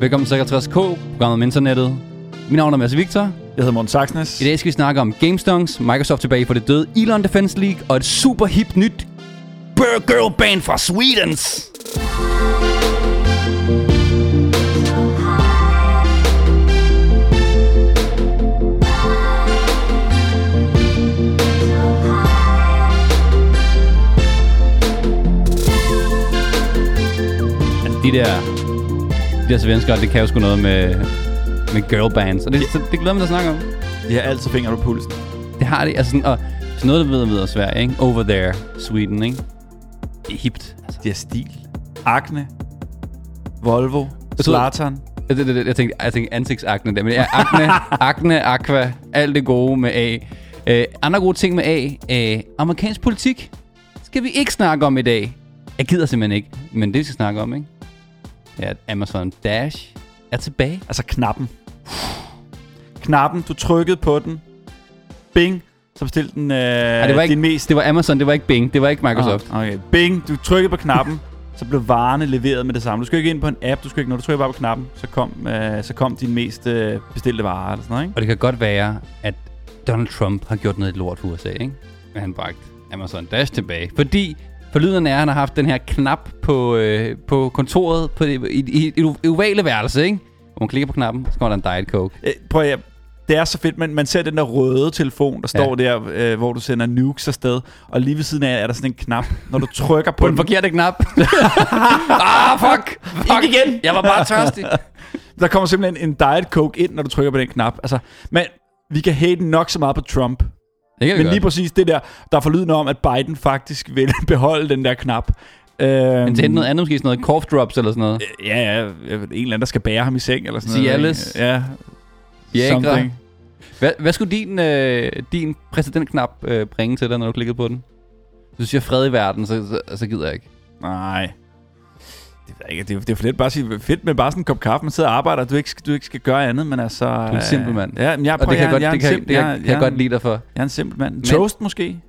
Velkommen til 63K, programmet om internettet. Mit navn er Mads Victor. Jeg hedder Morten Saxnes. I dag skal vi snakke om GameStongs, Microsoft tilbage for det døde Elon Defense League og et super hip nyt Girl Band fra Swedens. De der, de der svenskere, det kan jo sgu noget med, med girl bands. Og det, så, det glæder mig at snakke om. De har altid fingre på pulsen. Det har de. Altså sådan, og sådan noget, der ved videre Sverige, ikke? Over there, Sweden, ikke? Det er hipt. Altså. De har stil. Akne. Volvo. Zlatan. Jeg, jeg, jeg, jeg tænkte, jeg tænkte ansigtsakne der, men ja, akne, akne, aqua, alt det gode med A. Uh, andre gode ting med A. Uh, amerikansk politik skal vi ikke snakke om i dag. Jeg gider simpelthen ikke, men det vi skal snakke om, ikke? Ja, at Amazon Dash er tilbage. Altså knappen. Knappen, du trykkede på den. Bing. Så bestilte den øh, Ej, det, var ikke, din mest... det var Amazon, det var ikke Bing, det var ikke Microsoft. Ah, okay. Bing. Du trykkede på knappen. så blev varerne leveret med det samme. Du skal ikke ind på en app. Du skal ikke, når du trykker bare på knappen, så kom, øh, så kom din mest øh, bestilte varer. Eller sådan noget, ikke? Og det kan godt være, at Donald Trump har gjort noget lort for USA, ikke? Men han bragte Amazon Dash tilbage. Fordi forlyden er, at han har haft den her knap på, øh, på kontoret på, i, i, i, i ovale værelse, ikke? Hvor man klikker på knappen, så kommer der en Diet Coke. Øh, prøv at, det er så fedt, man, man ser den der røde telefon, der står der, øh, hvor du sender nukes afsted, og lige ved siden af er der sådan en knap, når du trykker på, På den den, forkerte knap. ah, fuck! fuck. Ikke igen! Jeg var bare tørstig. der kommer simpelthen en Diet Coke ind, når du trykker på den knap. Altså, men vi kan hate nok så meget på Trump, Det kan men godt. lige præcis det der, der er forlydende om, at Biden faktisk vil beholde den der knap. Øhm, Men til noget andet, måske sådan noget cough drops eller sådan noget. Ja, ja, en eller anden, der skal bære ham i seng, eller sådan Cialis. noget. Ja, Viagra. something. Hvad, hvad skulle din, øh, din præsidentknap øh, bringe til dig, når du klikkede på den? Hvis du siger fred i verden, så, så, så gider jeg ikke. Nej. Det, ved jeg ikke. det, er, det er for lidt bare at sige, fedt med bare sådan en kop kaffe, man sidder og arbejder, og du ikke, du ikke skal gøre andet, men altså... Du er en simpel mand. Ja, men jeg, Og det kan jeg, godt, jeg, det en kan, simpel- det kan, jeg, kan jeg er godt en- lide dig for. Jeg er en simpel mand. En Men- toast måske?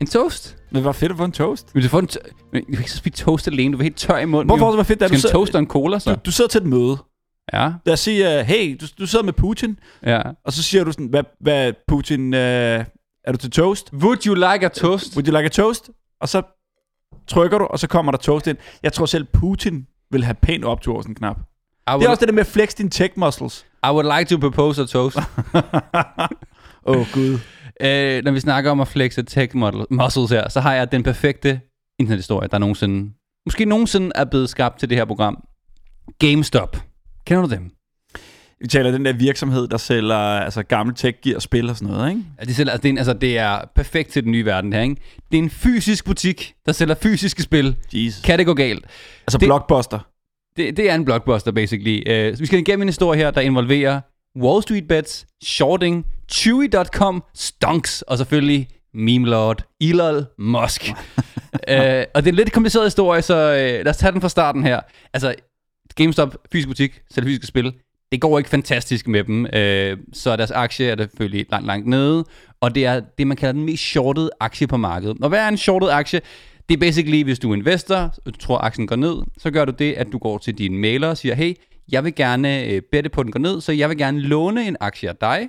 En toast? Det var fedt at få en toast. Vil du få en t- men du kan ikke så spise toast alene, du er helt tør i munden. Hvorfor det var fedt, Du at du, en sidder, toast og en cola, så. du, du sidder til et møde. Ja, Lad os sige, uh, hey, du, du sidder med Putin, ja. og så siger du sådan, hvad, hvad Putin, uh, er du til toast? Would you like a toast? Would you like a toast? Og så trykker du, og så kommer der toast ind. Jeg tror selv Putin vil have pænt op til en knap. I Det er would, også det der med flex dine tech muscles. I would like to propose a toast. Åh, oh, gud. uh, når vi snakker om at flexe tech model- muscles her, så har jeg den perfekte internethistorie, der nogensinde, måske nogensinde er blevet skabt til det her program. GameStop. Kender du dem? Vi taler den der virksomhed, der sælger altså, gamle tech gear og spil og sådan noget, ikke? Ja, de sælger, altså, det, er, en- altså, det er perfekt til den nye verden, her, ikke? Det er en fysisk butik, der sælger fysiske spil. Jesus. Kan det gå galt? Altså det- Blockbuster. Det, det er en blockbuster, basically. Uh, vi skal igennem en historie her, der involverer Wall Street Bets, shorting, Chewy.com, stonks, og selvfølgelig meme lord Elon Musk. uh, og det er en lidt kompliceret historie, så uh, lad os tage den fra starten her. Altså, GameStop, fysisk butik, sælger fysiske spil. Det går ikke fantastisk med dem, øh, så deres aktie er selvfølgelig langt, langt nede, og det er det, man kalder den mest shortede aktie på markedet. Og hvad er en shortet aktie? Det er basically, hvis du er investor, og du tror, at aktien går ned, så gør du det, at du går til din mailer og siger, hey, jeg vil gerne øh, bette på, at den går ned, så jeg vil gerne låne en aktie af dig.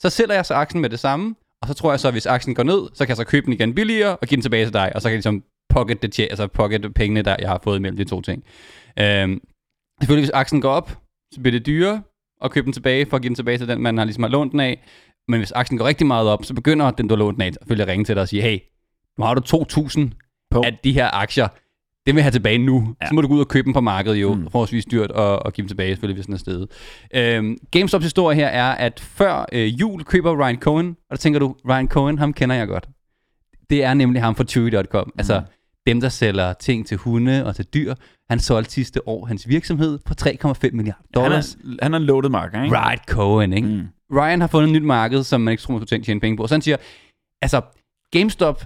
Så sælger jeg så aktien med det samme, og så tror jeg så, at hvis aktien går ned, så kan jeg så købe den igen billigere og give den tilbage til dig, og så kan jeg ligesom pocket, det, altså pocket pengene, der jeg har fået mellem de to ting. Øhm, selvfølgelig, hvis aktien går op, så bliver det dyrere at købe den tilbage, for at give den tilbage til den, man har ligesom har lånt den af. Men hvis aktien går rigtig meget op, så begynder den, du har lånt den af, selvfølgelig at ringe til dig og sige, hey, nu har du 2.000 På. af de her aktier, det vil jeg have tilbage nu. Ja. Så må du gå ud og købe dem på markedet jo, Mm. mm. forholdsvis dyrt, og, og give dem tilbage, selvfølgelig, hvis den er stedet. Øhm, GameStops historie her er, at før øh, jul køber Ryan Cohen, og der tænker du, Ryan Cohen, ham kender jeg godt. Det er nemlig ham fra Chewy.com. Mm. Altså, dem, der sælger ting til hunde og til dyr. Han solgte sidste år hans virksomhed på 3,5 milliarder Han dollars. er, han er en loaded marker, ikke? Ryan Cohen, ikke? Mm. Ryan har fundet et nyt marked, som man ikke tror, man kunne tjene penge på. Så han siger, altså, GameStop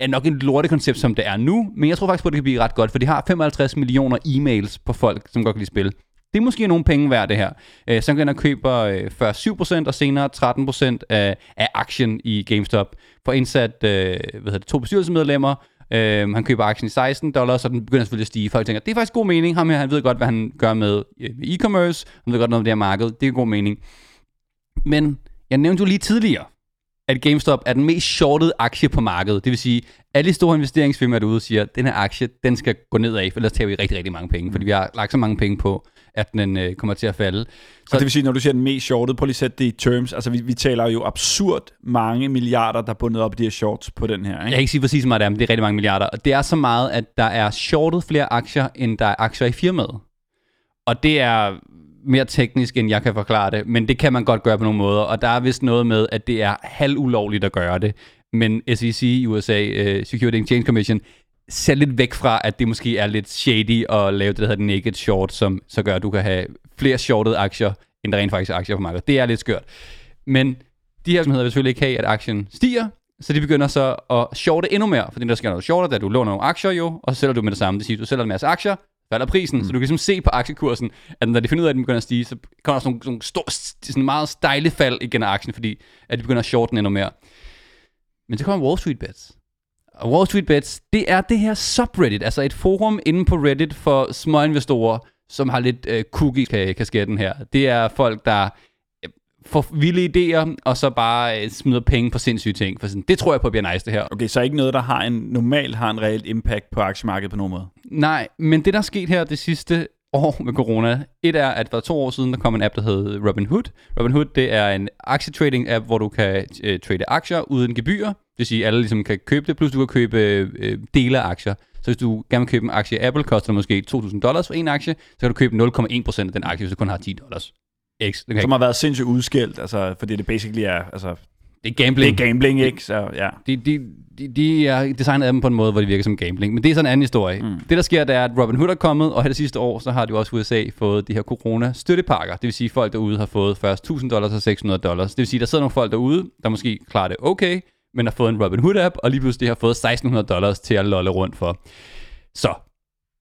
er nok et lortekoncept, som det er nu, men jeg tror faktisk på, at det kan blive ret godt, for de har 55 millioner e-mails på folk, som godt kan lide spil. det er måske nogle penge værd, det her. Øh, så kan han køber øh, først 7% og senere 13% af, af aktien i GameStop. For indsat øh, hvad hedder det, to bestyrelsesmedlemmer, Øh, han køber aktien i 16 dollars, så den begynder selvfølgelig at stige. Folk tænker, det er faktisk god mening. Ham her, han ved godt, hvad han gør øh, med e-commerce. Han ved godt noget om det her marked. Det er god mening. Men jeg nævnte jo lige tidligere, at GameStop er den mest shortede aktie på markedet. Det vil sige, alle de store investeringsfirmaer derude siger, at den her aktie, den skal gå nedad, for ellers tager vi rigtig, rigtig mange penge, fordi vi har lagt så mange penge på, at den øh, kommer til at falde. Så og det vil sige, når du siger den mest shortet, prøv lige at sætte det i terms. Altså, vi, vi taler jo absurd mange milliarder, der er bundet op i de her shorts på den her. Ikke? Jeg kan ikke sige præcis, hvor meget det er, men det er rigtig mange milliarder. Og det er så meget, at der er shortet flere aktier, end der er aktier i firmaet. Og det er mere teknisk, end jeg kan forklare det, men det kan man godt gøre på nogle måder. Og der er vist noget med, at det er halvulovligt at gøre det. Men SEC i USA, uh, Security Exchange Commission, ser lidt væk fra, at det måske er lidt shady at lave det, der hedder naked short, som så gør, at du kan have flere shortede aktier, end der rent faktisk er aktier på markedet. Det er lidt skørt. Men de her virksomheder vil selvfølgelig ikke have, at aktien stiger, så de begynder så at shorte endnu mere, fordi der sker noget shorter, da du låner nogle aktier jo, og så sælger du med det samme. Det siger, du sælger en masse aktier, falder prisen. Mm. Så du kan ligesom se på aktiekursen, at når de finder ud af, at den begynder at stige, så kommer der sådan nogle, sådan stor, sådan meget stejle fald igen af aktien, fordi at de begynder at shorte den endnu mere. Men så kommer Wall Street Bets. Og Wall Street Bets, det er det her subreddit, altså et forum inde på Reddit for små investorer, som har lidt øh, cookie-kasketten her. Det er folk, der øh, får vilde idéer, og så bare øh, smider penge på sindssyge ting. For sådan, det tror jeg på bliver nice, det her. Okay, så ikke noget, der har en normalt har en reelt impact på aktiemarkedet på nogen måde? Nej, men det, der er sket her det sidste år med corona, et er, at for to år siden, der kom en app, der hed Robinhood. Robinhood, det er en aktietrading-app, hvor du kan øh, trade aktier uden gebyr. Det vil sige, at alle ligesom kan købe det, plus du kan købe øh, dele af aktier. Så hvis du gerne vil købe en aktie i Apple, koster det måske 2.000 dollars for en aktie, så kan du købe 0,1% af den aktie, hvis du kun har 10 dollars. X. Som ikke... har været sindssygt udskilt, altså, fordi det basically er... Altså, det er gambling. Det er gambling, ikke? Så, ja. De, de, de, de er designet af dem på en måde, hvor de virker som gambling. Men det er sådan en anden historie. Mm. Det, der sker, det er, at Robin Hood er kommet, og her det sidste år, så har de også USA fået de her corona-støttepakker. Det vil sige, at folk derude har fået først 1000 dollars og 600 dollars. Det vil sige, at der sidder nogle folk derude, der måske klarer det okay, men har fået en Robin Hood-app, og lige pludselig har fået 1600 dollars til at lolle rundt for. Så,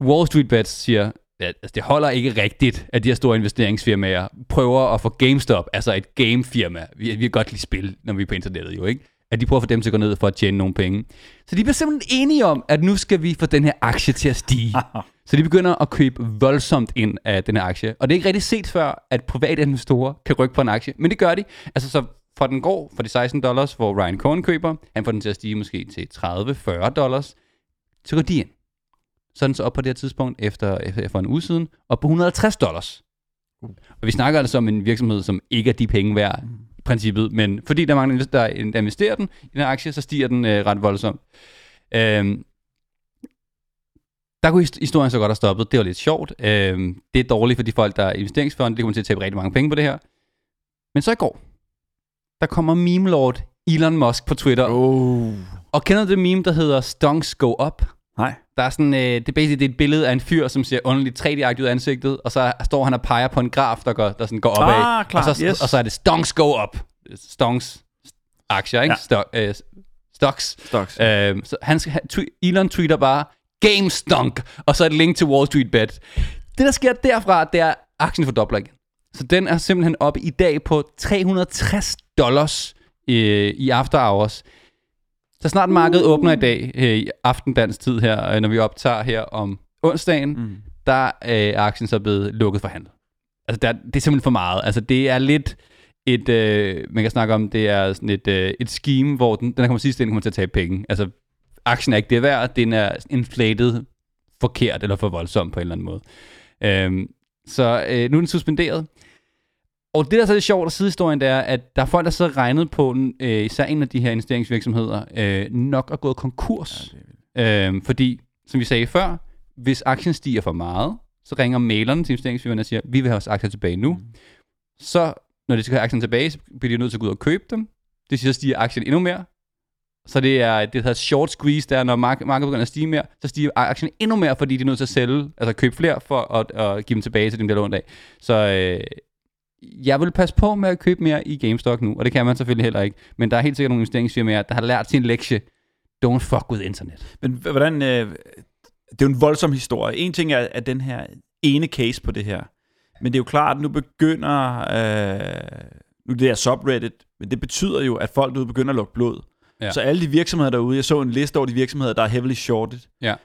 Wall Street Bets siger, at altså, det holder ikke rigtigt, at de her store investeringsfirmaer prøver at få GameStop, altså et gamefirma, vi, vi kan godt lide spil, når vi er på internettet jo, ikke? At de prøver at få dem til at gå ned for at tjene nogle penge. Så de bliver simpelthen enige om, at nu skal vi få den her aktie til at stige. Så de begynder at købe voldsomt ind af den her aktie. Og det er ikke rigtig set før, at private investorer kan rykke på en aktie. Men det gør de. Altså så for den går for de 16 dollars, hvor Ryan Cohen køber, han får den til at stige måske til 30-40 dollars, så går de ind. Så den så op på det her tidspunkt, efter, efter for en uge siden, op på 150 dollars. Uh. Og vi snakker altså om en virksomhed, som ikke er de penge værd, mm. i princippet, men fordi der er mange, der investerer den i den her aktie, så stiger den øh, ret voldsomt. Øhm, der kunne historien så godt have stoppet. Det var lidt sjovt. Øhm, det er dårligt for de folk, der er investeringsfonde. Det kommer til at tabe rigtig mange penge på det her. Men så i går, der kommer meme lord Elon Musk på Twitter. Oh. Og kender du det meme, der hedder Stonks Go Up? Nej. Der er sådan, øh, det er basically det er et billede af en fyr, som ser underligt 3D-agtigt ud af ansigtet, og så står han og peger på en graf, der, går, der sådan går opad. Ah, klar, og, så, yes. og så er det Stonks Go Up. Stonks aktier, ikke? Ja. Stock, øh, stocks. Stocks. Øh, så han, han, Elon tweeter bare, Game Stunk, og så et link til Wall Street Bet. Det, der sker derfra, det er, at aktien fordobler igen. Så den er simpelthen oppe i dag på 360 dollars øh, i after hours. Så snart markedet åbner i dag, øh, i aftendans tid her, øh, når vi optager her om onsdagen, mm. der er aktien så blevet lukket for handel. Altså, der, det er simpelthen for meget. Altså, det er lidt et, øh, man kan snakke om, det er sådan et, øh, et scheme, hvor den, den der kommer sidst ind, kommer til at tage penge. Altså, aktien er ikke det værd, den er inflated forkert eller for voldsomt på en eller anden måde. Øhm, så øh, nu er den suspenderet. Og det, der så er lidt sjovt af sidehistorien, det er, at der er folk, der så regnet på den, øh, især en af de her investeringsvirksomheder, øh, nok er gået konkurs. Ja, øh, fordi, som vi sagde før, hvis aktien stiger for meget, så ringer mailerne til investeringsfirmaerne og siger, vi vil have vores aktier tilbage nu. Mm. Så når de skal have aktien tilbage, så bliver de nødt til at gå ud og købe dem. Det siger, så stiger aktien endnu mere. Så det er det hedder short squeeze, der når markedet begynder at stige mere, så stiger aktien endnu mere, fordi de er nødt til at sælge, altså købe flere for at, at give dem tilbage til dem, der lånt af. Så øh, jeg vil passe på med at købe mere i GameStop nu, og det kan man selvfølgelig heller ikke. Men der er helt sikkert nogle investeringsfirmaer, der har lært sin lektie. Don't fuck with internet. Men hvordan... Øh, det er jo en voldsom historie. En ting er, at den her ene case på det her. Men det er jo klart, at nu begynder... Øh, nu det er subreddit, men det betyder jo, at folk derude begynder at lukke blod. Ja. Så alle de virksomheder derude, jeg så en liste over de virksomheder, der er heavily shorted, Ja.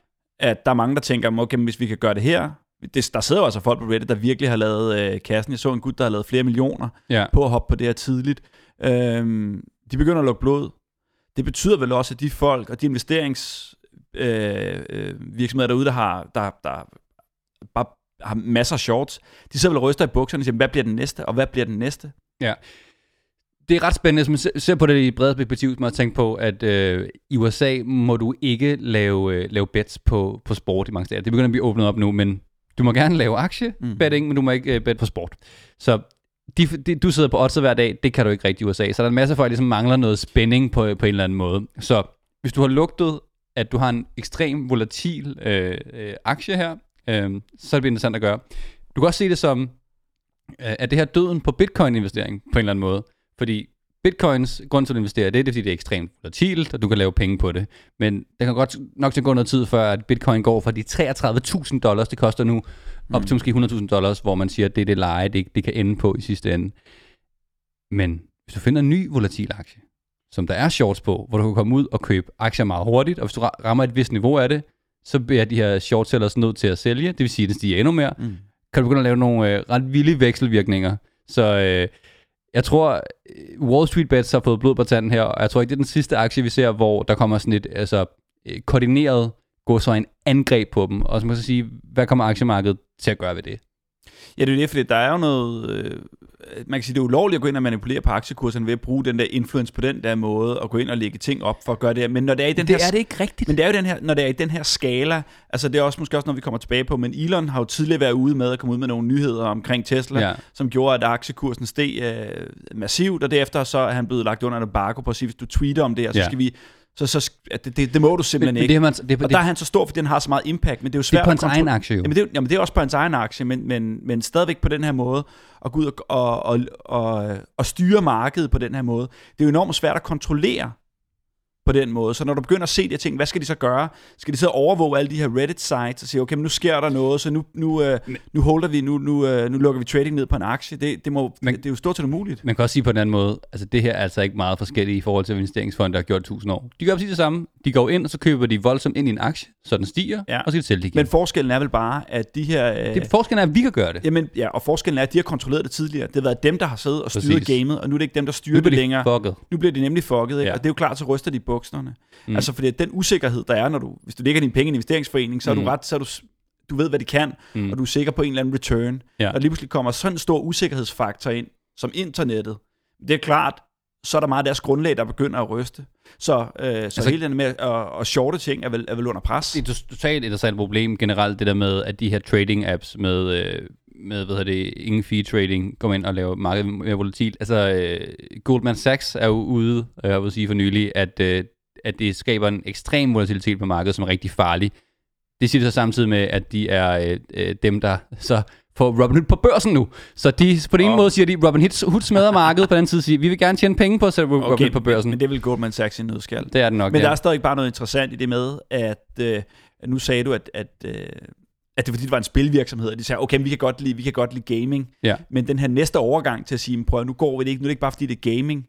at der er mange, der tænker, okay, hvis vi kan gøre det her, det, der sidder jo altså folk på Reddit, der virkelig har lavet øh, kassen. Jeg så en gut, der har lavet flere millioner Ja. på at hoppe på det her tidligt. Øhm, de begynder at lukke blod. Det betyder vel også, at de folk og de investerings øh, øh, derude, der har, der, der bare har masser af shorts, de sidder vel og ryster i bukserne og siger, hvad bliver den næste, og hvad bliver den næste? Det er ret spændende, hvis man ser- på det i bredere perspektiv, som har tænkt på, at øh, i USA må du ikke lave, øh, lave bets på, på sport i mange steder. Det begynder at blive åbnet op nu, men du må gerne lave aktiebetting, mm. men du må ikke øh, bet på sport. Så de, de, du sidder på oddset hver dag, det kan du ikke rigtig i USA. Så der er en masse folk, der ligesom mangler noget spænding på, på en eller anden måde. Så hvis du har lugtet, at du har en ekstrem volatil øh, øh, aktie her, øh, så er det interessant at gøre. Du kan også se det som, øh, at det her døden på bitcoin-investering på en eller anden måde. Fordi bitcoins, grund til at investere, det er, det er, fordi det er ekstremt volatilt, og du kan lave penge på det. Men det kan godt nok til at gå noget tid, før at bitcoin går fra de 33.000 dollars, det koster nu, op til måske 100.000 dollars, hvor man siger, at det er det leje, det, det kan ende på i sidste ende. Men hvis du finder en ny volatil aktie, som der er shorts på, hvor du kan komme ud og købe aktier meget hurtigt, og hvis du ra- rammer et vist niveau af det, så bliver de her short sellers nødt til at sælge, det vil sige, at det stiger endnu mere, Mm. kan du begynde at lave nogle øh, ret vilde vekselvirkninger. Så øh, jeg tror, øh, Wall Street Bets har fået blod på tanden her, og jeg tror ikke, det er den sidste aktie, vi ser, hvor der kommer sådan et altså, øh, koordineret gå så en angreb på dem. Og så må jeg så sige, hvad kommer aktiemarkedet til at gøre ved det? Ja, det er det, fordi der er jo noget... Øh, man kan sige, det er ulovligt at gå ind og manipulere på aktiekurserne ved at bruge den der influence på den der måde, og gå ind og lægge ting op for at gøre det her. Men når det er i den det her er det ikke rigtigt. Men det er jo den her, når det er i den her skala, altså det er også måske også, når vi kommer tilbage på, men Elon har jo tidligere været ude med at komme ud med nogle nyheder omkring Tesla, ja. som gjorde, at aktiekursen steg øh, massivt, og derefter så er han blevet lagt under en embargo på at sige, hvis du tweeter om det her, så Ja. skal vi, så, så det, det, det må du simpelthen men, men ikke. det, man, det, det, og der er han så stor, fordi den har så meget impact, men det er jo det svært er på hans egen aktie jo. Jamen det, er, jamen det er også på hans egen aktie, men, men, men stadigvæk på den her måde, at gå ud og, og, og, og, og styre markedet på den her måde. Det er jo enormt svært at kontrollere på den måde. Så når du begynder at se de her ting, hvad skal de så gøre? Skal de så overvåge alle de her Reddit-sites og sige, okay, men nu sker der noget, så nu, nu, øh, nu holder vi, nu, nu, øh, nu lukker vi trading ned på en aktie. Det, det, må, Men- det, er jo stort set umuligt. Man kan også sige på den anden måde, altså det her er altså ikke meget forskelligt i forhold til hvad investeringsfonde, der har gjort 1000 år. De gør præcis det samme. De går ind, og så køber de voldsomt ind i en aktie, så den stiger, Ja. og så skal de sælge det igen. Men forskellen er vel bare, at de her... Øh, det, forskellen er, at vi kan gøre det. Jamen, ja, og forskellen er, at de har kontrolleret det tidligere. Det har været dem, der har siddet og styret Præcis. gamet, og nu er det ikke dem, der styrer det de længere. fucket. Nu bliver de nemlig fucket, ikke? Ja. Og det er jo klart, så ryster de i bukserne. Mm. Altså, fordi den usikkerhed, der er, når du, hvis du lægger dine penge i en investeringsforening, så er Mm. du ret, så er du, du ved, hvad de kan, Mm. og du er sikker på en eller anden return. Ja. Og lige pludselig kommer sådan en stor usikkerhedsfaktor ind, som internettet. Det er klart, så er der meget af deres grundlag, der begynder at ryste. Så, øh, så altså, hele den med at, at shorte ting er vel, er vel under pres. Det er et totalt interessant problem generelt, det der med, at de her trading apps med, øh, med hvad det, ingen fee trading, kommer ind og laver markedet mere volatilt. Altså, øh, Goldman Sachs er jo ude, øh, jeg vil sige for nylig, at, øh, at det skaber en ekstrem volatilitet på markedet, som er rigtig farlig. Det siger de så samtidig med, at de er øh, øh, dem, der så får Robinhood på børsen nu. Så de, på den ene Åh. måde siger de, Robinhood Hood smadrer markedet, på den anden side siger, vi vil gerne tjene penge på at sætte Robinhood på børsen. Men, det vil Goldman Sachs i nødskal. det er det nok, Men ja. der er stadig bare noget interessant i det med, at, øh, nu sagde du, at, at, øh, at det var fordi, det var en spilvirksomhed, og de sagde, okay, vi kan godt lide, vi kan godt lide gaming, Ja. men den her næste overgang til at sige, "Men prøv nu går vi det ikke, nu er det ikke bare fordi, det er gaming,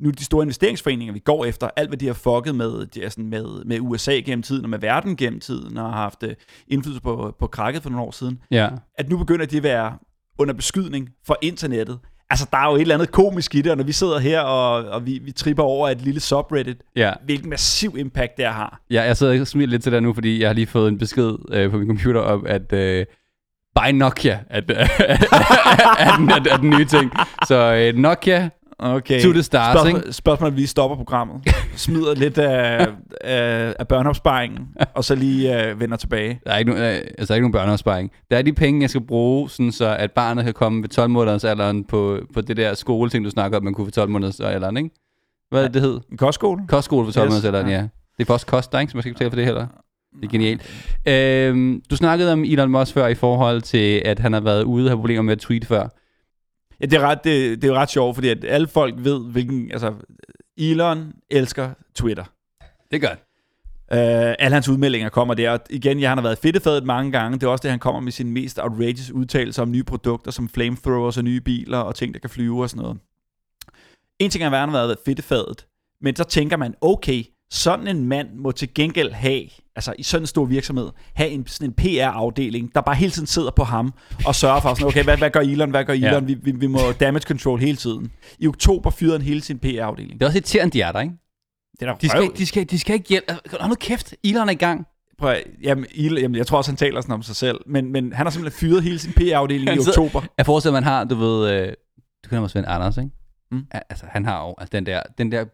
nu er det de store investeringsforeninger, vi går efter, alt hvad de har fucket med, de er sådan med, med USA gennem tiden, og med verden gennem tiden, og har haft øh, indflydelse på, på krakket for nogle år siden, ja. at nu begynder de at være under beskydning for internettet. Altså, der er jo et eller andet komisk i det, og når vi sidder her, og, og vi, vi tripper over et lille subreddit, ja. hvilken massiv impact det har. Ja, jeg sidder og smiler lidt til dig nu, fordi jeg har lige fået en besked øh, på min computer om, at øh, buy Nokia er, er, er, den, er, er den nye ting. Så øh, Nokia Okay. to the stars, ikke? Spørgsmål, spørgsmålet, at vi stopper programmet, smider lidt af, af, af børneopsparingen, og så lige øh, vender tilbage. Der er ikke, nogen, øh, altså, der er ikke nogen børneopsparing. Der er de penge, jeg skal bruge, sådan så at barnet kan komme ved 12 måneders alderen på, på det der skoleting, du snakker om, man kunne ved 12 måneders alderen, ikke? Hvad er det, det hed? Kostskole? Kostskole for 12 Yes, måneders alderen, ja. ja. Det er for os kost, der ikke, så man skal ikke betale for det heller. Det er genialt. Øhm, du snakkede om Elon Musk før i forhold til, at han har været ude og have problemer med at tweet før. Ja, det er, ret, det, det er jo ret sjovt, fordi at alle folk ved, hvilken... Altså, Elon elsker Twitter. Det gør han. Uh, alle hans udmeldinger kommer der. Og igen, ja, han har været fedtefadet mange gange. Det er også det, han kommer med sine mest outrageous udtalelser om nye produkter, som flamethrowers og nye biler og ting, der kan flyve og sådan noget. En ting er, at han har været fedtefadet, men så tænker man, okay, sådan en mand må til gengæld have, altså i sådan en stor virksomhed, have en, sådan en PR-afdeling, der bare hele tiden sidder på ham og sørger for sådan, okay, hvad, hvad gør Elon, hvad gør Elon, ja. vi, vi, vi må damage control hele tiden. I oktober fyrede han hele sin PR-afdeling. Det er også irriterende, de er der, ikke? Det er De skal, de skal, de skal ikke hjælpe. Hold nu kæft, Elon er i gang. Prøv, at- jamen, Elon, jamen, jeg tror også, han taler sådan om sig selv, men, men han har simpelthen fyret hele sin PR-afdeling i oktober. Jeg forestiller, man har, du ved, øh, du kender mig Svend Anders, ikke? Mm. Altså, han har jo altså, den der, den der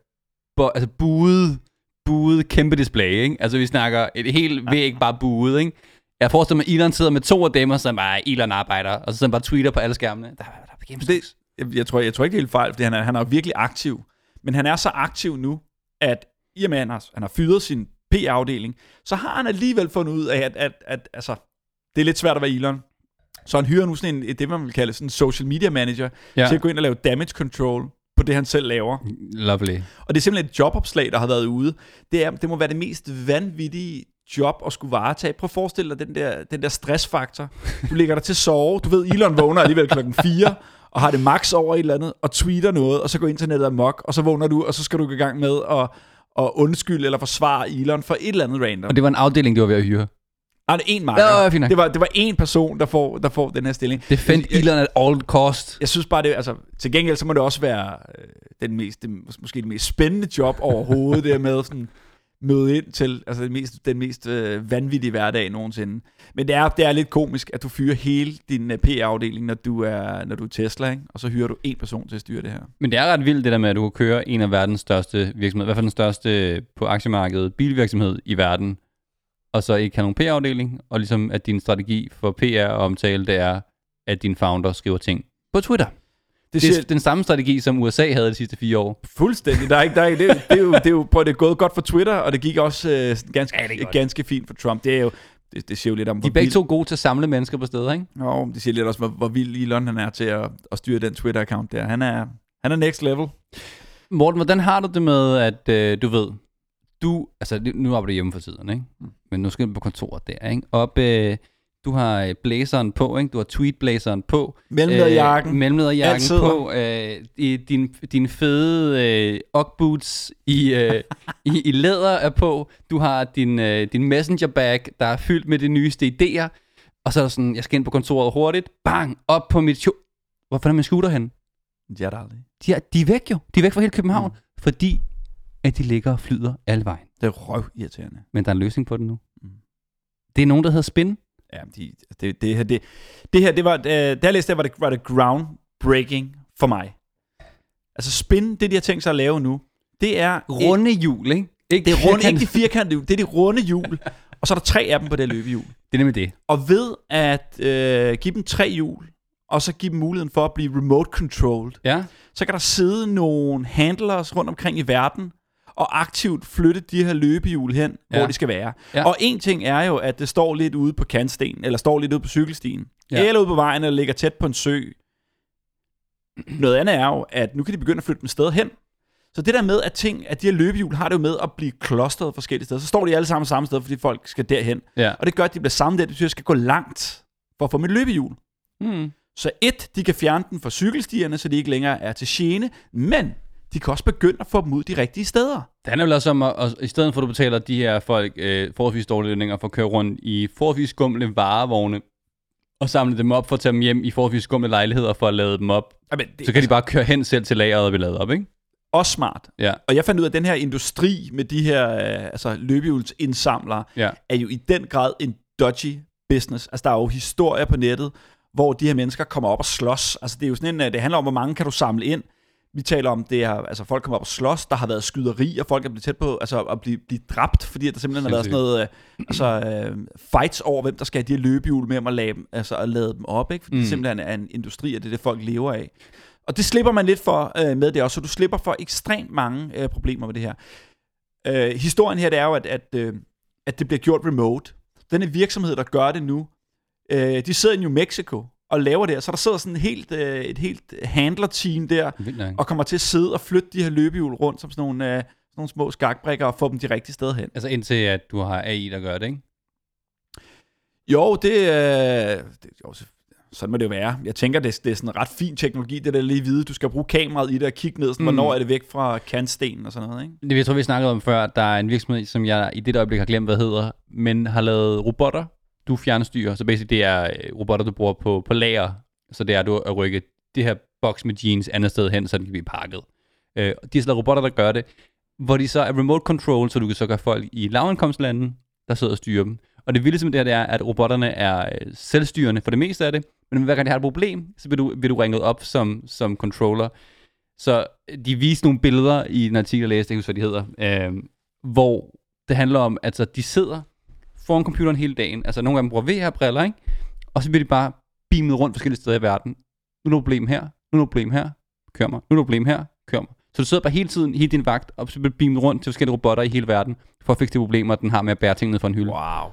bo, altså, buede, buede kæmpe display, ikke? Altså, vi snakker et helt væg bare buet, ikke? Jeg forestiller mig, at Elon sidder med to af dem, og så bare, Elon arbejder, og så bare tweeter på alle skærmene. Der, der er. Det, jeg, jeg, tror, jeg tror ikke, det er helt fejl, fordi han er, han er virkelig aktiv. Men han er så aktiv nu, at i og med, at han har, han har fyret sin P-afdeling, så har han alligevel fundet ud af, at, at, at altså, det er lidt svært at være Elon. Så han hyrer nu sådan en, det, man vil kalde sådan en social media manager. Ja. til at gå ind og lave damage control på det, han selv laver. Lovely. Og det er simpelthen et jobopslag, der har været ude. Det, er, det må være det mest vanvittige job at skulle varetage. Prøv at forestille dig den der, den der stressfaktor. Du ligger der til at sove. Du ved, Elon vågner alligevel klokken 4 og har det max over et eller andet, og tweeter noget, og så går internettet amok, og så vågner du, og så skal du gå i gang med at, at undskylde eller forsvare Elon for et eller andet random. Og det var en afdeling, du var ved at hyre. Ah, det er en marker. Ja, fint nok. det, var, det var en person, der får, der får den her stilling. Defend Jeg- Elon at all cost. jeg synes bare, det, altså, til gengæld, så må det også være øh, den mest, mås- måske det mest spændende job overhovedet, det her med sådan, møde ind til altså den mest, den mest øh, vanvittige hverdag nogensinde. Men det er, det er lidt komisk, at du fyrer hele din øh, PR-afdeling, når du er, når du er Tesla, ikke? og så hyrer du en person til at styre det her. Men det er ret vildt det der med, at du kan køre en af verdens største virksomheder, i hvert fald den største på aktiemarkedet, bilvirksomhed i verden, og så ikke have nogen PR-afdeling, og ligesom at din strategi for PR og omtale, det er, at din founder skriver ting på Twitter. Det, Det siger, er den samme strategi, som USA havde de sidste fire år. fuldstændig. Der er ikke, der er, ikke- det, er- det, er jo, det, er jo, prøv, det er gået godt for Twitter, og det gik også øh, ganske, Ja, det ganske fint for Trump. Det er jo det, det siger jo lidt om, De er begge vild- to gode til at samle mennesker på steder, ikke? Jo, det siger lidt også, hvor, hvor vild Elon han er til at, at styre den Twitter-account der. Han er, han er next level. Morten, hvordan har du det med, at øh, du ved, du, altså nu arbejder du hjemme for tiden, ikke? Mm. Men nu skal du på kontoret der, ikke? Op, øh, du har øh, blazeren på, ikke? Du har tweetblazeren på. Mellemlederjakken. Øh, mellemlederjakken Alt sidder. på. Øh, i din, din fede øh, Ugg boots i, øh, i, i læder er på. Du har din, øh, din messenger bag, der er fyldt med de nyeste idéer. Og så er der sådan, jeg skal ind på kontoret hurtigt. Bang! Op på mit... Sjo- Hvorfor er min scooter hen? Det er der aldrig. De er, de er væk jo. De er væk fra hele København. Mm. Fordi at de ligger og flyder alle vejen. Det er røv irriterende. Men der er en løsning på det nu. Mm. Det er nogen, der hedder Spin. Ja, de, det, det, her, det, det her, det var, øh, da jeg læste det, var det, var det groundbreaking for mig. Altså spin, det de har tænkt sig at lave nu, det er... Runde hjul, ikke? ikke Det er runde, ikke de firkantede- firkantede hjul, det er de runde hjul. og så er der tre af dem på det løbehjul. Det er nemlig det. Og ved at øh, give dem tre hjul, og så give dem muligheden for at blive remote controlled, Ja. så kan der sidde nogle handlers rundt omkring i verden, og aktivt flytte de her løbehjul hen, ja. Hvor de skal være. Ja. Og en ting er jo, at det står lidt ude på kantsten, eller står lidt ude på cykelstien, ja. eller ude på vejen, eller ligger tæt på en sø. Noget andet er jo, at nu kan de begynde at flytte dem sted hen. Så det der med, at ting, at de her løbehjul har det jo med at blive klostret forskellige steder. Så står de alle sammen samme sted, fordi folk skal derhen. Ja. Og det gør, at de bliver samlet der. Det betyder, at jeg skal gå langt for at få mit løbehjul. Mm. Så et, de kan fjerne den fra cykelstierne, så de ikke længere er til gene, men de kan også begynde at få dem ud de rigtige steder. Det handler vel også om, at, at i stedet for at du betaler de her folk øh, forholdsvis dårlige lønninger for at køre rundt i forholdsvis skumle varevogne, og samle dem op for at tage dem hjem i forholdsvis skumle lejligheder for at lade dem op, Jamen, det så kan de bare køre hen selv til lageret og blive lavet op, ikke? også smart. Ja. Og jeg fandt ud af, at den her industri med de her øh, altså løbehjulsindsamlere, Ja. er jo i den grad en dodgy business. Altså, der er jo historier på nettet, hvor de her mennesker kommer op og slås. Altså, det er jo sådan en, øh, det handler om, hvor mange kan du samle ind. Vi taler om, det er, altså folk kommer op og slås, der har været skyderi, og folk er blevet tæt på altså, at blive, blive dræbt, fordi der simpelthen har været sådan noget, øh, altså, øh, fights over, hvem der skal have de her løbehjul med om at lade dem, altså, at lade dem op, ikke? fordi mm. Det simpelthen er en industri, og det er det, folk lever af. Og det slipper man lidt for øh, med det også, så du slipper for ekstremt mange øh, problemer med det her. Øh, historien her, det er jo, at, at, øh, at det bliver gjort remote. Den her virksomhed, der gør det nu, øh, de sidder i New Mexico og laver det. Så der sidder sådan et helt, øh, et helt handler-team der, og kommer til at sidde og flytte de her løbehjul rundt som sådan nogle, øh, sådan nogle små skakbrikker og få dem de rigtige steder hen. Altså indtil at du har AI, der gør det, ikke? Jo, det, øh, det jo, så- sådan må det jo være. Jeg tænker, det, det er sådan en ret fin teknologi, det der lige vide. Du skal bruge kameraet i det og kigge ned, sådan, Mm. hvornår er det væk fra kantstenen og sådan noget, ikke? Det jeg tror, vi snakkede om før, der er en virksomhed, som jeg i det øjeblik har glemt, hvad hedder, men har lavet robotter, du fjernstyrer. Så basically, det er øh, robotter, du bruger på, på lager. Så det er du at rykke det her boks med jeans andet sted hen, så den kan blive pakket. Øh, og de er sådan robotter, der gør det, hvor de så er remote control, så du kan så gøre folk i lavindkomstlande, der sidder og styrer dem. Og det vildeste med det her, det er, at robotterne er øh, selvstyrende for det meste af det, men hver gang de har et problem, så bliver du, bliver du ringet op som, som controller. Så øh, de viste nogle billeder i en artikel, jeg læste, jeg husker, hvad de hedder, øh, hvor det handler om, at altså, de sidder foran computeren hele dagen. Altså nogle af dem bruger VR-briller, ikke? Og så bliver de bare beamet rundt forskellige steder i verden. Nu er der problem her, nu er der problem her, kør mig. Nu er der problem her, kør mig. Så du sidder bare hele tiden, hele din vagt, og så bliver beamet rundt til forskellige robotter i hele verden, for at fikse de problemer, den har med at bære ting ned for en hylde. Wow.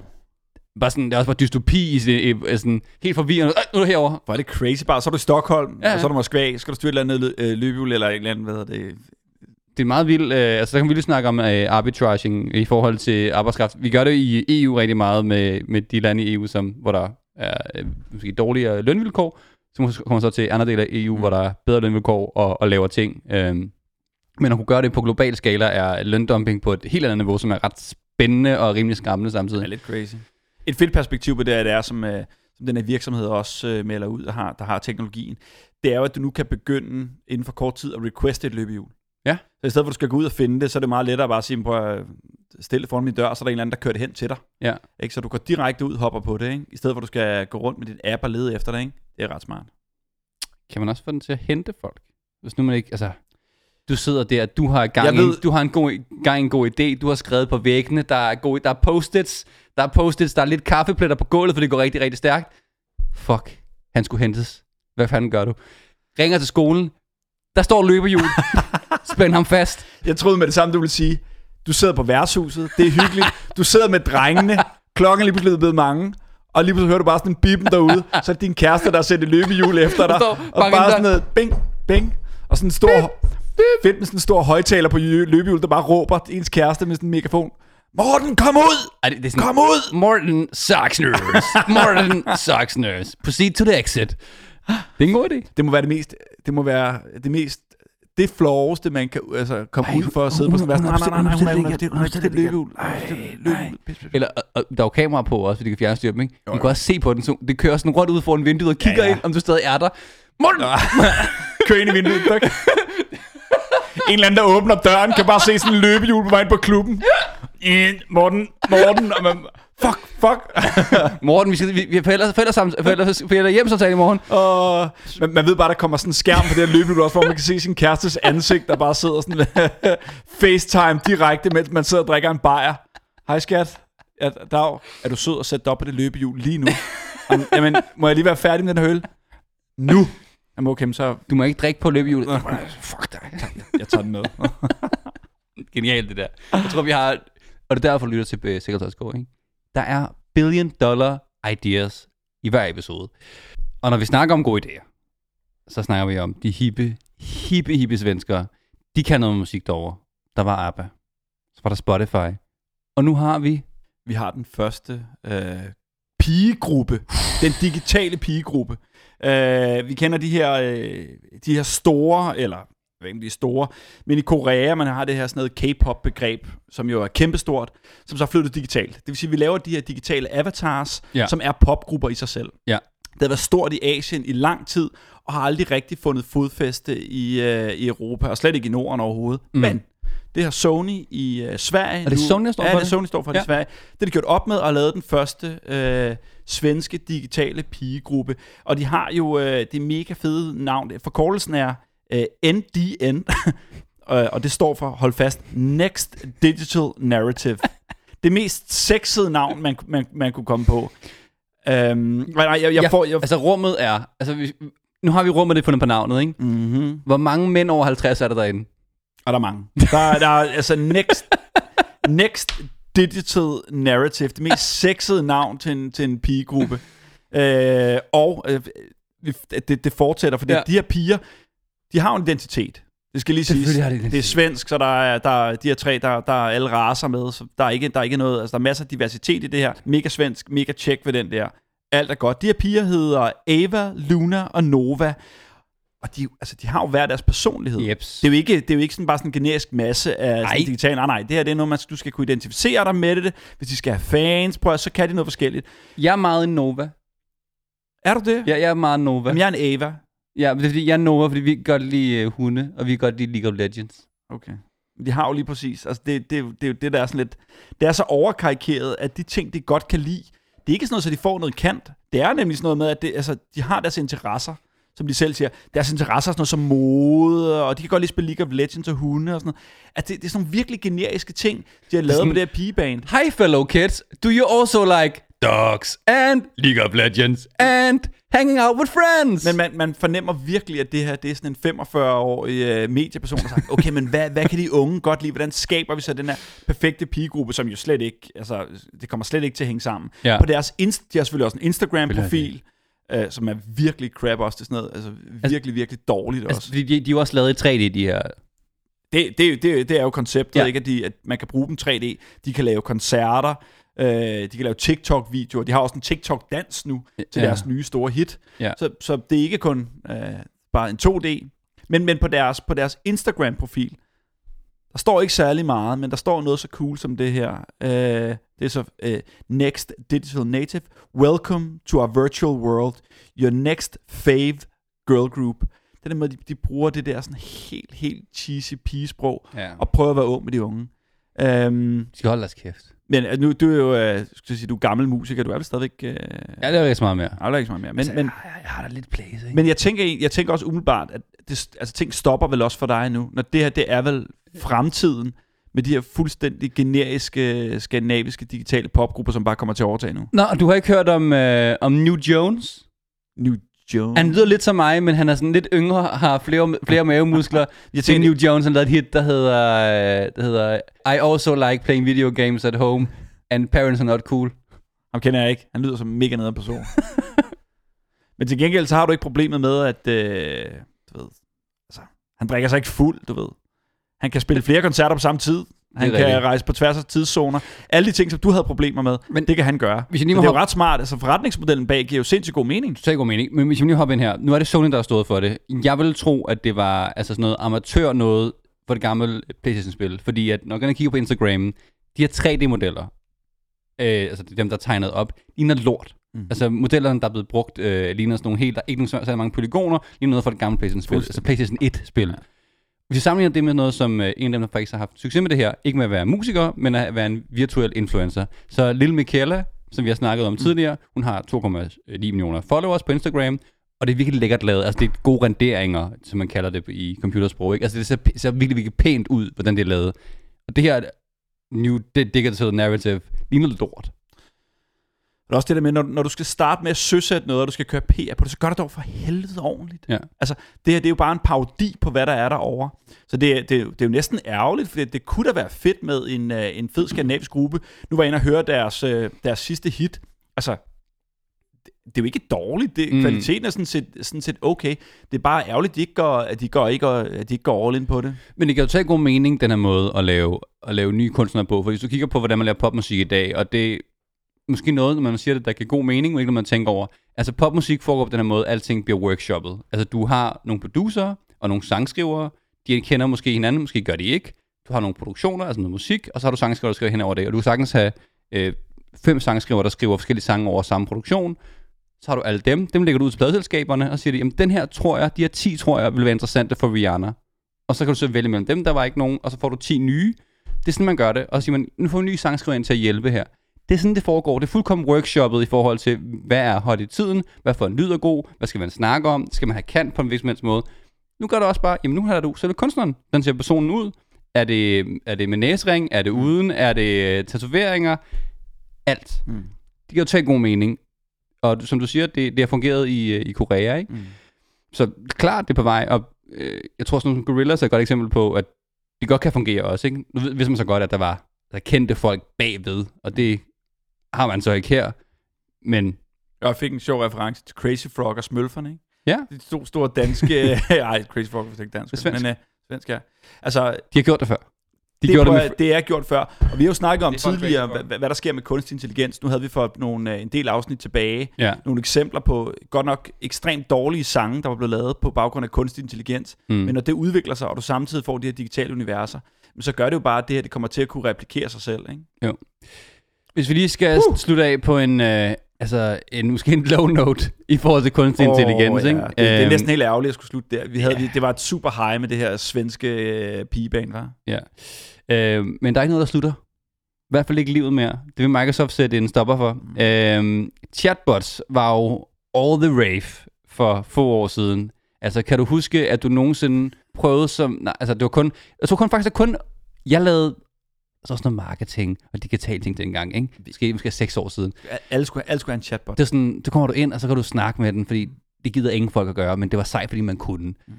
Bare sådan, det er også bare dystopi i sådan, helt forvirrende. Øh, nu er du herovre. Hvor er det crazy bare. Så er du i Stockholm, ja. og så er du Moskva. Så skal du styre et eller andet øh, løbehjul, eller et eller andet, hvad hedder det? Det er meget vildt. Øh, altså, der kan vi lige snakke om øh, arbitraging i forhold til arbejdskraft. Vi gør det i EU rigtig meget med, med de lande i EU, som, hvor der er øh, måske dårligere lønvilkår. Så kommer så til andre dele af EU, mm. hvor der er bedre lønvilkår og, og lavere ting. Øhm, men at kunne gøre det på global skala er løndumping på et helt andet niveau, som er ret spændende og rimelig skræmmende Det er samtidig. lidt crazy. Et fedt perspektiv på det, er, det er, som, øh, som den her virksomhed også øh, melder ud, der har, der har teknologien, det er jo, at du nu kan begynde inden for kort tid at requeste et løbehjul. Ja. Så i stedet for, at du skal gå ud og finde det, så er det meget lettere bare at sige, prøv at stille foran min dør, så er der en eller anden, der kører det hen til dig. Ja. Ikke? Så du går direkte ud, hopper på det, ikke? i stedet for, at du skal gå rundt med dit app og lede efter det. Ikke? Det er ret smart. Kan man også få den til at hente folk? Hvis nu man ikke, altså, du sidder der, du har gang, ved- en, du har en god, gang en god idé, du har skrevet på væggene, der er, gode, der er post-its, der er post-its, der er lidt kaffepletter på gulvet, for det går rigtig, rigtig stærkt. Fuck, han skulle hentes. Hvad fanden gør du? Ringer til skolen, der står løbehjul, spænd ham fast. Jeg troede med det samme, du ville sige, du sidder på værtshuset, det er hyggeligt, du sidder med drengene, klokken er lige pludselig blevet mange, og lige pludselig hører du bare sådan en bippen derude, så er det din kæreste, der har sendt et løbehjul efter dig, og bare sådan noget bing, bing, og sådan en stor, fedt med sådan en stor højtaler på løbehjul, der bare råber ens kæreste med sådan en megafon, Morten, kom ud! Ej, det, det er sådan, Kom ud! Morten sucks nerves. Morten sucks nerves. Proceed to the exit. Det er en god idé. Det må være det mest, det må være det mest, det flåeste, man kan altså, komme Ej, ud for at sidde på sådan en Nej, nej, nej, hun er- hun det er hun. Eller, og, der er jo kamera på også, så de kan fjernstyre dem, ikke? Du kan også se på den, så det kører sådan rundt ud foran vinduet og kigger ind, om du stadig er der. Morten! Kør ind i vinduet. Tak. En eller anden, der åbner døren, kan bare se sådan en løbehjul på vej ind på klubben. Morten, Morten, og man, fuck, fuck. Morten, vi, skal, vi, vi forældre, forældre, sammen, forældre, forældre hjem samtale i morgen. Og man, man ved bare, der kommer sådan en skærm på det her løbehjul også, hvor man kan se sin kærestes ansigt, der bare sidder sådan FaceTime direkte, mens man sidder og drikker en bajer. Hej skat. Ja, Dag, er du sød at sætte dig op på det løbehjul lige nu? Jamen, Jamen, må jeg lige være færdig med den her øl? Nu. Jamen okay, så Du må ikke drikke på løbehjulet. Fuck dig. jeg tager den med. Genialt det der. Jeg tror, vi har... Og det er derfor, du lytter til uh, Sikkerhedsgård, ikke? Der er billion dollar ideas i hver episode. Og når vi snakker om gode idéer, så snakker vi om de hippe, hippe, hippe svenskere. De kan noget musik derovre. Der var ABBA. Så var der Spotify. Og nu har vi... Vi har den første øh, pigegruppe. Den digitale pigegruppe. Øh, vi kender de her, øh, de her store, eller ved ikke, de er store, men i Korea, man har det her sådan noget K-pop-begreb, som jo er kæmpestort, som så er flyttet digitalt. Det vil sige, at vi laver de her digitale avatars, Ja. som er popgrupper i sig selv. Ja. Det har været stort i Asien i lang tid, og har aldrig rigtig fundet fodfæste i, øh, i Europa, og slet ikke i Norden overhovedet. Mm. Men det har Sony i øh, Sverige. Er det Sony, der står ja, for det? er Sony, står for det Ja. i Sverige. Det har de gjort op med og lavet den første øh, svenske digitale pigegruppe. Og de har jo øh, det mega fede navn. Forkortelsen er øh, NDN, og det står for, hold fast, Next Digital Narrative. det mest sexede navn, man, man, man kunne komme på. Øhm, nej, nej, jeg, jeg Ja, får... Jeg, Altså rummet er... Altså, vi, nu har vi rummet det fundet på navnet, ikke? mm-hmm. Hvor mange mænd over 50 er der derinde? Og der er mange. Der, er- der er altså next, next Digital Narrative, det mest sexede navn til en, til en pigegruppe. Øh, og øh, det, det fortsætter, fordi Ja. ja. de her piger, de har jo en identitet. Det skal lige siges. Det. Det er svensk, så der er, der er de her tre, der, der er alle raser med. Så der er, ikke, der er ikke noget, altså der er masser af diversitet i det her. Mega svensk, mega tjek ved den der. Alt er godt. De her piger hedder Ava, Luna og Nova. Og de, altså, de har jo hver deres personlighed. Jeps. Det er jo ikke, det er jo ikke sådan bare sådan en generisk masse af Nej. sådan digital. Nej, nej, det her det er noget, man, du skal kunne identificere dig med det. Hvis de skal have fans, prøv at, så kan de noget forskelligt. Jeg er meget en Nova. Er du det? Jeg, jeg er meget Nova. Jamen, jeg er en Ava. Ja, men det er fordi, jeg Nova, fordi vi kan godt lide uh, hunde, og vi kan godt lide League of Legends. Okay. De har jo lige præcis, altså det, det, det, det er det, der er sådan lidt, det er så overkarikeret, at de ting, de godt kan lide, det er ikke sådan noget, så de får noget kant. Det er nemlig sådan noget med, at det, altså, de har deres interesser, som de selv siger. Deres interesser er sådan noget som mode, og de kan godt lide spille League of Legends og hunde og sådan noget. At det, det er sådan nogle virkelig generiske ting, de har lavet sådan- med det her pigeband. Hi fellow kids, do you also like dogs and League of Legends and hanging out with friends? Men man, man fornemmer virkelig, at det her det er sådan en 45-årig uh, medieperson, der har sagt, okay, men hvad, hvad kan de unge godt lide? Hvordan skaber vi så den her perfekte pigegruppe, som jo slet ikke, altså, det kommer slet ikke til at hænge sammen. Ja. På deres, inst- de har selvfølgelig også en Instagram-profil, uh, som er virkelig crap også. Det er sådan noget, altså virkelig, virkelig dårligt altså, også. fordi de, de er jo også lavet i 3D, de her. Det, det, det, det er jo konceptet, ja. ikke? At, de, at man kan bruge dem 3D. De kan lave koncerter, øh, de kan lave TikTok-videoer. De har også en TikTok-dans nu til Ja. deres nye store hit. Ja. Så, så det er ikke kun øh, bare en 2D. Men, men på deres, på deres Instagram-profil, der står ikke særlig meget, men der står noget så cool som det her. Øh, det er så øh, Next Digital Native. Welcome to our virtual world. Your next fave girl group. Det er den måde, de, de bruger det der sådan helt, helt cheesy pigesprog Ja. og prøver at være ung med de unge. Øhm, De skal holde deres kæft. men øh, nu, du er jo, øh, skal sige, du er gammel musiker, du er vel stadigvæk... Øh, Ja, det er ikke så meget mere. aldrig ikke så meget mere. Men, men, jeg, jeg har da lidt place, ikke? men jeg tænker, jeg tænker også umiddelbart, at det, altså, ting stopper vel også for dig nu, når det her, det er vel fremtiden med de her fuldstændig generiske, skandinaviske digitale popgrupper, som bare kommer til at overtage nu. Nå, du har ikke hørt om, øh, om New Jones? New Jones. Han lyder lidt som mig, men han er sådan lidt yngre, har flere, flere mavemuskler. Jeg tænker, New Jones, han lavede et hit, der hedder, der hedder I also like playing video games at home, and parents are not cool. Ham kender jeg ikke. Han lyder som en mega nederen person. Men til gengæld, så har du ikke problemet med, at øh, du ved, altså, han drikker sig ikke fuld, du ved. Han kan spille flere koncerter på samme tid. Han kan rigtigt. rejse på tværs af tidszoner. Alle de ting, som du havde problemer med, Men- det kan han gøre. Hvis jeg lige må det er jo ret smart. Altså forretningsmodellen bag giver jo sindssygt god mening. totalt god mening, men hvis jeg lige hopper ind her. Nu er det Sony, der har stået for det. Jeg ville tro, at det var altså sådan noget amatør noget for det gamle Playstation-spil. Fordi at når jeg kigger på Instagram, de her 3D-modeller, øh, altså dem, der er tegnet op, ligner lort. Mhm. Altså modellerne, der er blevet brugt, øh, ligner sådan nogle helt, der er ikke nogen særlig mange polygoner, ligner noget fra det gamle Playstation-spil, altså. Playstation 1-spil. Ja. Hvis vi sammenligner det med noget, som øh, en af dem, der faktisk har haft succes med det her, ikke med at være musiker, men at være en virtuel influencer. Så Lil Michaela, som vi har snakket om tidligere, hun har 2,9 millioner followers på Instagram, og det er virkelig lækkert lavet. Altså det er gode renderinger, som man kalder det i computersprog. Ikke? Altså det ser, ser virkelig, virkelig pænt ud, hvordan det er lavet. Og det her New Digital Narrative ligner lort. Og også det der med, når, når du skal starte med at søsætte noget, og du skal køre PR på det, så gør det dog for helvede ordentligt. Ja. Altså, det her det er jo bare en parodi på, hvad der er derovre. Så det, det, det er jo næsten ærgerligt, for det, det kunne da være fedt med en, uh, en fed skandinavisk gruppe. Nu var jeg inde og høre deres, uh, deres sidste hit. Altså, det, er jo ikke dårligt. Det, Mm. Kvaliteten er sådan set, sådan set okay. Det er bare ærgerligt, at de ikke går, at de går, ikke, at de ikke går all in på det. Men det kan jo tage god mening, den her måde at lave, at lave nye kunstnere på. For hvis du kigger på, hvordan man laver popmusik i dag, og det måske noget, når man siger det, der giver god mening, men ikke når man tænker over. Altså popmusik foregår på den her måde, alting bliver workshoppet. Altså du har nogle producer og nogle sangskrivere, de kender måske hinanden, måske gør de ikke. Du har nogle produktioner, altså noget musik, og så har du sangskrivere, der skriver hen over det. Og du kan sagtens have øh, fem sangskrivere, der skriver forskellige sange over samme produktion. Så har du alle dem, dem lægger du ud til pladselskaberne, og siger de, jamen den her tror jeg, de her 10 tror jeg vil være interessante for Rihanna. Og så kan du så vælge mellem dem, der var ikke nogen, og så får du 10 nye. Det er sådan, man gør det. Og så siger man, nu får vi en ny sangskriver ind til at hjælpe her. Det er sådan, det foregår. Det er fuldkommen workshoppet i forhold til, hvad er hot i tiden, hvad for en lyd er god, hvad skal man snakke om, skal man have kant på en vis måde. Nu gør det også bare, jamen nu har du selve kunstneren, den ser personen ud. Er det, er det med næsring? Er det uden? Er det øh, tatoveringer? Alt. Mm. Det giver jo tage god mening. Og som du siger, det, det har fungeret i, øh, i Korea, ikke? Mm. Så klart, det er på vej, og øh, jeg tror sådan Gorillaz er et godt eksempel på, at det godt kan fungere også, ikke? Nu ved- vidste man så godt, at der var der kendte folk bagved, og det har man så ikke her. Men Jeg fik en sjov reference til Crazy Frog og Smølferne, ikke? ja, De to store danske... Ej, Crazy Frog er ikke dansk. Det er svensk. Men uh, Svensk, ja. Altså, De har gjort det før. De det, gjorde prøver, det med... det er gjort før. Og vi har jo snakket om er tidligere, hvad, hvad der sker med kunstig intelligens. Nu havde vi for nogle, øh, en del afsnit tilbage Ja. nogle eksempler på godt nok ekstremt dårlige sange, der var blevet lavet på baggrund af kunstig intelligens. Mm. Men når det udvikler sig, og du samtidig får de her digitale universer, men så gør det jo bare, at det her det kommer til at kunne replikere sig selv. Ikke? Hvis vi lige skal uh! slutte af på en, øh, altså en, måske en low note i forhold til kunstig Åh, intelligens, ja. ikke? Det, det er Øhm, næsten helt ærgerligt at skulle slutte der. Vi havde, ja. det var et super high med det her svenske øh, pigeband, var. Ja. Øh, men der er ikke noget, der slutter. I hvert fald ikke livet mere. Det vil Microsoft sætte en stopper for. Mm. Øh, chatbots var jo all the rave for få år siden. Altså, kan du huske, at du nogensinde prøvede som... Nej, altså, det var kun... Jeg tror kun faktisk, at kun... Jeg lavede så også noget marketing og digital ting dengang, ikke? Måske, måske seks år siden. Alle skulle, alle skulle have en chatbot. Det er sådan, så kommer du ind, og så kan du snakke med den, fordi det gider ingen folk at gøre, men det var sejt, fordi man kunne. Mm.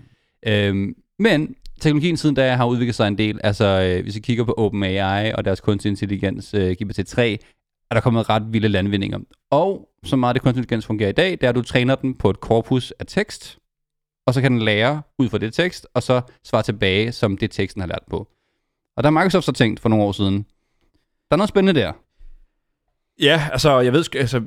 Øhm, men teknologien siden da har udviklet sig en del. Altså, øh, hvis vi kigger på OpenAI og deres kunstig intelligens øh, GPT-3, er der kommet ret vilde landvindinger. Og så meget det kunstig intelligens fungerer i dag, det er, at du træner den på et korpus af tekst, og så kan den lære ud fra det tekst, og så svare tilbage, som det teksten har lært på. Og der har Microsoft så tænkt for nogle år siden, der er noget spændende der. Ja, altså, jeg ved, altså,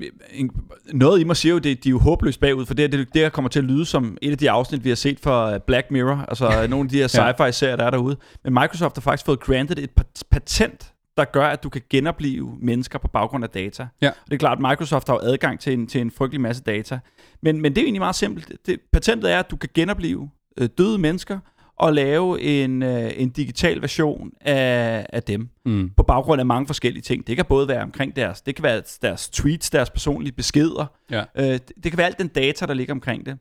noget i mig siger jo, det, de er jo håbløst bagud, for det, det, det kommer til at lyde som et af de afsnit, vi har set fra øh, Black Mirror, altså nogle af de her sci-fi-serier, der er derude. Men Microsoft har faktisk fået granted et pat- patent, der gør, at du kan genopleve mennesker på baggrund af data. Ja. Og det er klart, at Microsoft har jo adgang til en, til en frygtelig masse data. Men, men det er jo egentlig meget simpelt. Det, patentet er, at du kan genopleve øh, døde mennesker og lave en, øh, en digital version af, af dem Mm. på baggrund af mange forskellige ting. Det kan både være omkring deres, det kan være deres tweets, deres personlige beskeder. Ja. Øh, det, det kan være alt den data, der ligger omkring det.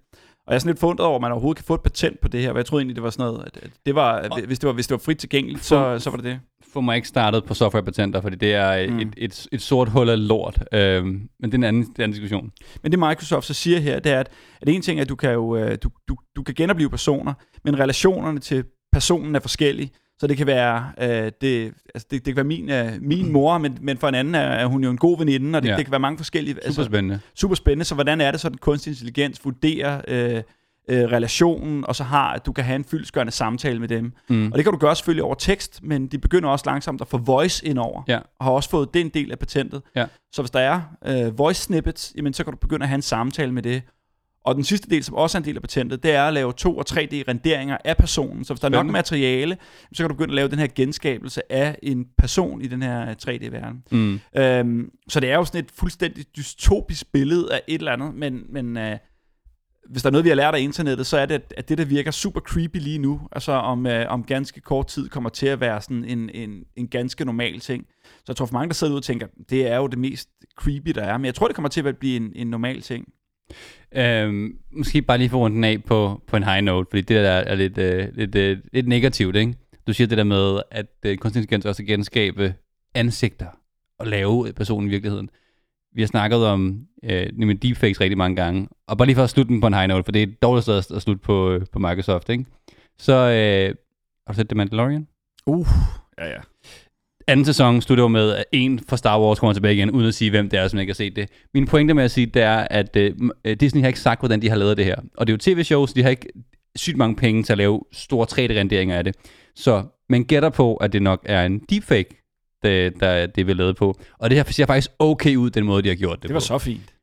Og jeg er sådan lidt fundet over, at man overhovedet kan få et patent på det her, for jeg troede egentlig, det var sådan noget, at at det var, hvis, det var, hvis det var frit tilgængeligt, så, så var det det. Få mig ikke startet på softwarepatenter, fordi det er Mm. et, et, et sort hul af lort. Øhm, men det er en anden, det er en anden diskussion. Men det Microsoft så siger her, det er, at, at en ting er, at du kan, jo, øh, du, du, du kan genopleve personer, men relationerne til personen er forskellige. Så det kan være, øh, det, altså det, det kan være min, øh, min mor, men, men for en anden er, er hun jo en god veninde, og det, Ja. det kan være mange forskellige. Super spændende. super spændende. Så hvordan er det så, at kunstig intelligens vurderer øh, øh, relationen, og så har, at du kan have en fyldskørende samtale med dem. Mm. Og det kan du gøre selvfølgelig over tekst, men de begynder også langsomt at få voice ind over, Ja. og har også fået den del af patentet. Ja. Så hvis der er øh, voice snippets, jamen, så kan du begynde at have en samtale med det. Og den sidste del, som også er en del af patentet, det er at lave 2- og 3D-renderinger af personen. Så hvis der er nok materiale, så kan du begynde at lave den her genskabelse af en person i den her 3D-verden. Mm. Øhm, så det er jo sådan et fuldstændig dystopisk billede af et eller andet, men, men øh, hvis der er noget, vi har lært af internettet, så er det, at- det, der virker super creepy lige nu, altså om, øh, om ganske kort tid, kommer til at være sådan en, en, en ganske normal ting. Så jeg tror for mange, der sidder ud og tænker, det er jo det mest creepy, der er. Men jeg tror, det kommer til at blive en, en normal ting. Øhm, måske bare lige få rundt den af på, på en high note, fordi det der er lidt, øh, lidt, øh, lidt negativt, ikke? Du siger det der med, at øh, kunstig intelligens også kan genskabe ansigter og lave personen i virkeligheden. Vi har snakket om øh, nemlig deepfakes rigtig mange gange, og bare lige for at slutte den på en high note, for det er et dårligt sted at, slutte på, øh, på Microsoft, ikke? Så øh, har du set The Mandalorian? Uh, ja, ja. anden sæson slutter med, at en fra Star Wars kommer tilbage igen, uden at sige, hvem det er, som ikke har set det. Min pointe med at sige, det er, at uh, Disney har ikke sagt, hvordan de har lavet det her. Og det er jo tv-shows, de har ikke sygt mange penge til at lave store 3D-renderinger af det. Så man gætter på, at det nok er en deepfake, det, der det er lavet på. Og det her ser faktisk okay ud, den måde, de har gjort det, Det var på. så fint.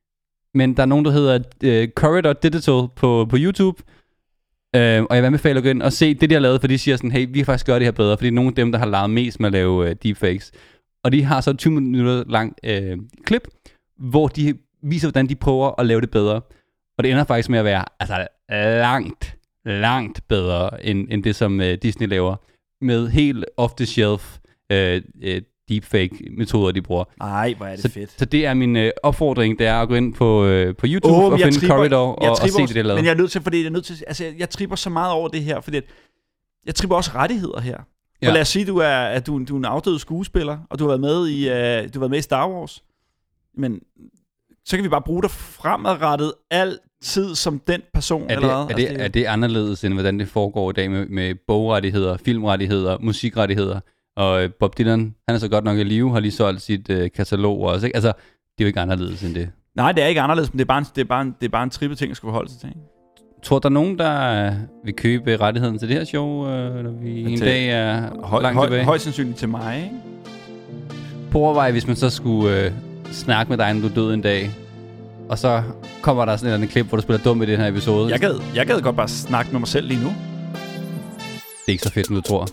Men der er nogen, der hedder uh, Corridor Digital på, på YouTube, Uh, og jeg vil anbefale at gå ind og se det, de har lavet, for de siger sådan, hey, vi kan faktisk gøre det her bedre, fordi det er nogle af dem, der har lavet mest med at lave uh, deepfakes. Og de har så et 20 minutter langt uh, klip, hvor de viser, hvordan de prøver at lave det bedre. Og det ender faktisk med at være altså, langt, langt bedre, end, end det, som uh, Disney laver. Med helt off-the-shelf uh, uh, deepfake-metoder, de bruger. Ej, hvor er det Så, fedt. så det er min uh, opfordring, det er at gå ind på, uh, på YouTube Åh, og finde tripper- Corridor og, jeg og tripper se det, de har lavet. Men jeg er nødt til, fordi jeg er nødt til, altså jeg, jeg tripper så meget over det her, fordi at jeg tripper også rettigheder her. Ja. Og lad os sige, du er, at du, du er en afdød skuespiller, og du har været med i, uh, du har været med i Star Wars. Men så kan vi bare bruge dig fremadrettet altid som den person. Er eller det, hvad? er, det, Altså, er det anderledes, end hvordan det foregår i dag med, med bogrettigheder, filmrettigheder, musikrettigheder? Og øh, Bob Dylan, han er så godt nok i live, har lige solgt sit øh, katalog også, ikke? Altså, det er jo ikke anderledes end det. Nej, det er ikke anderledes, men det er bare en, det er bare en, det er bare en trippet ting, at skulle forholde sig til. Ikke? Tror der er nogen, der øh, vil købe rettigheden til det her show, øh, når vi en Til- dag er Høj, langt høj, tilbage? højst sandsynligt til mig, ikke? På overvej, hvis man så skulle øh, snakke med dig, når du er død en dag, og så kommer der sådan et eller andet klip, hvor du spiller dum i den her episode. Jeg gad, jeg gad godt bare snakke med mig selv lige nu. Det er ikke så fedt, som du tror.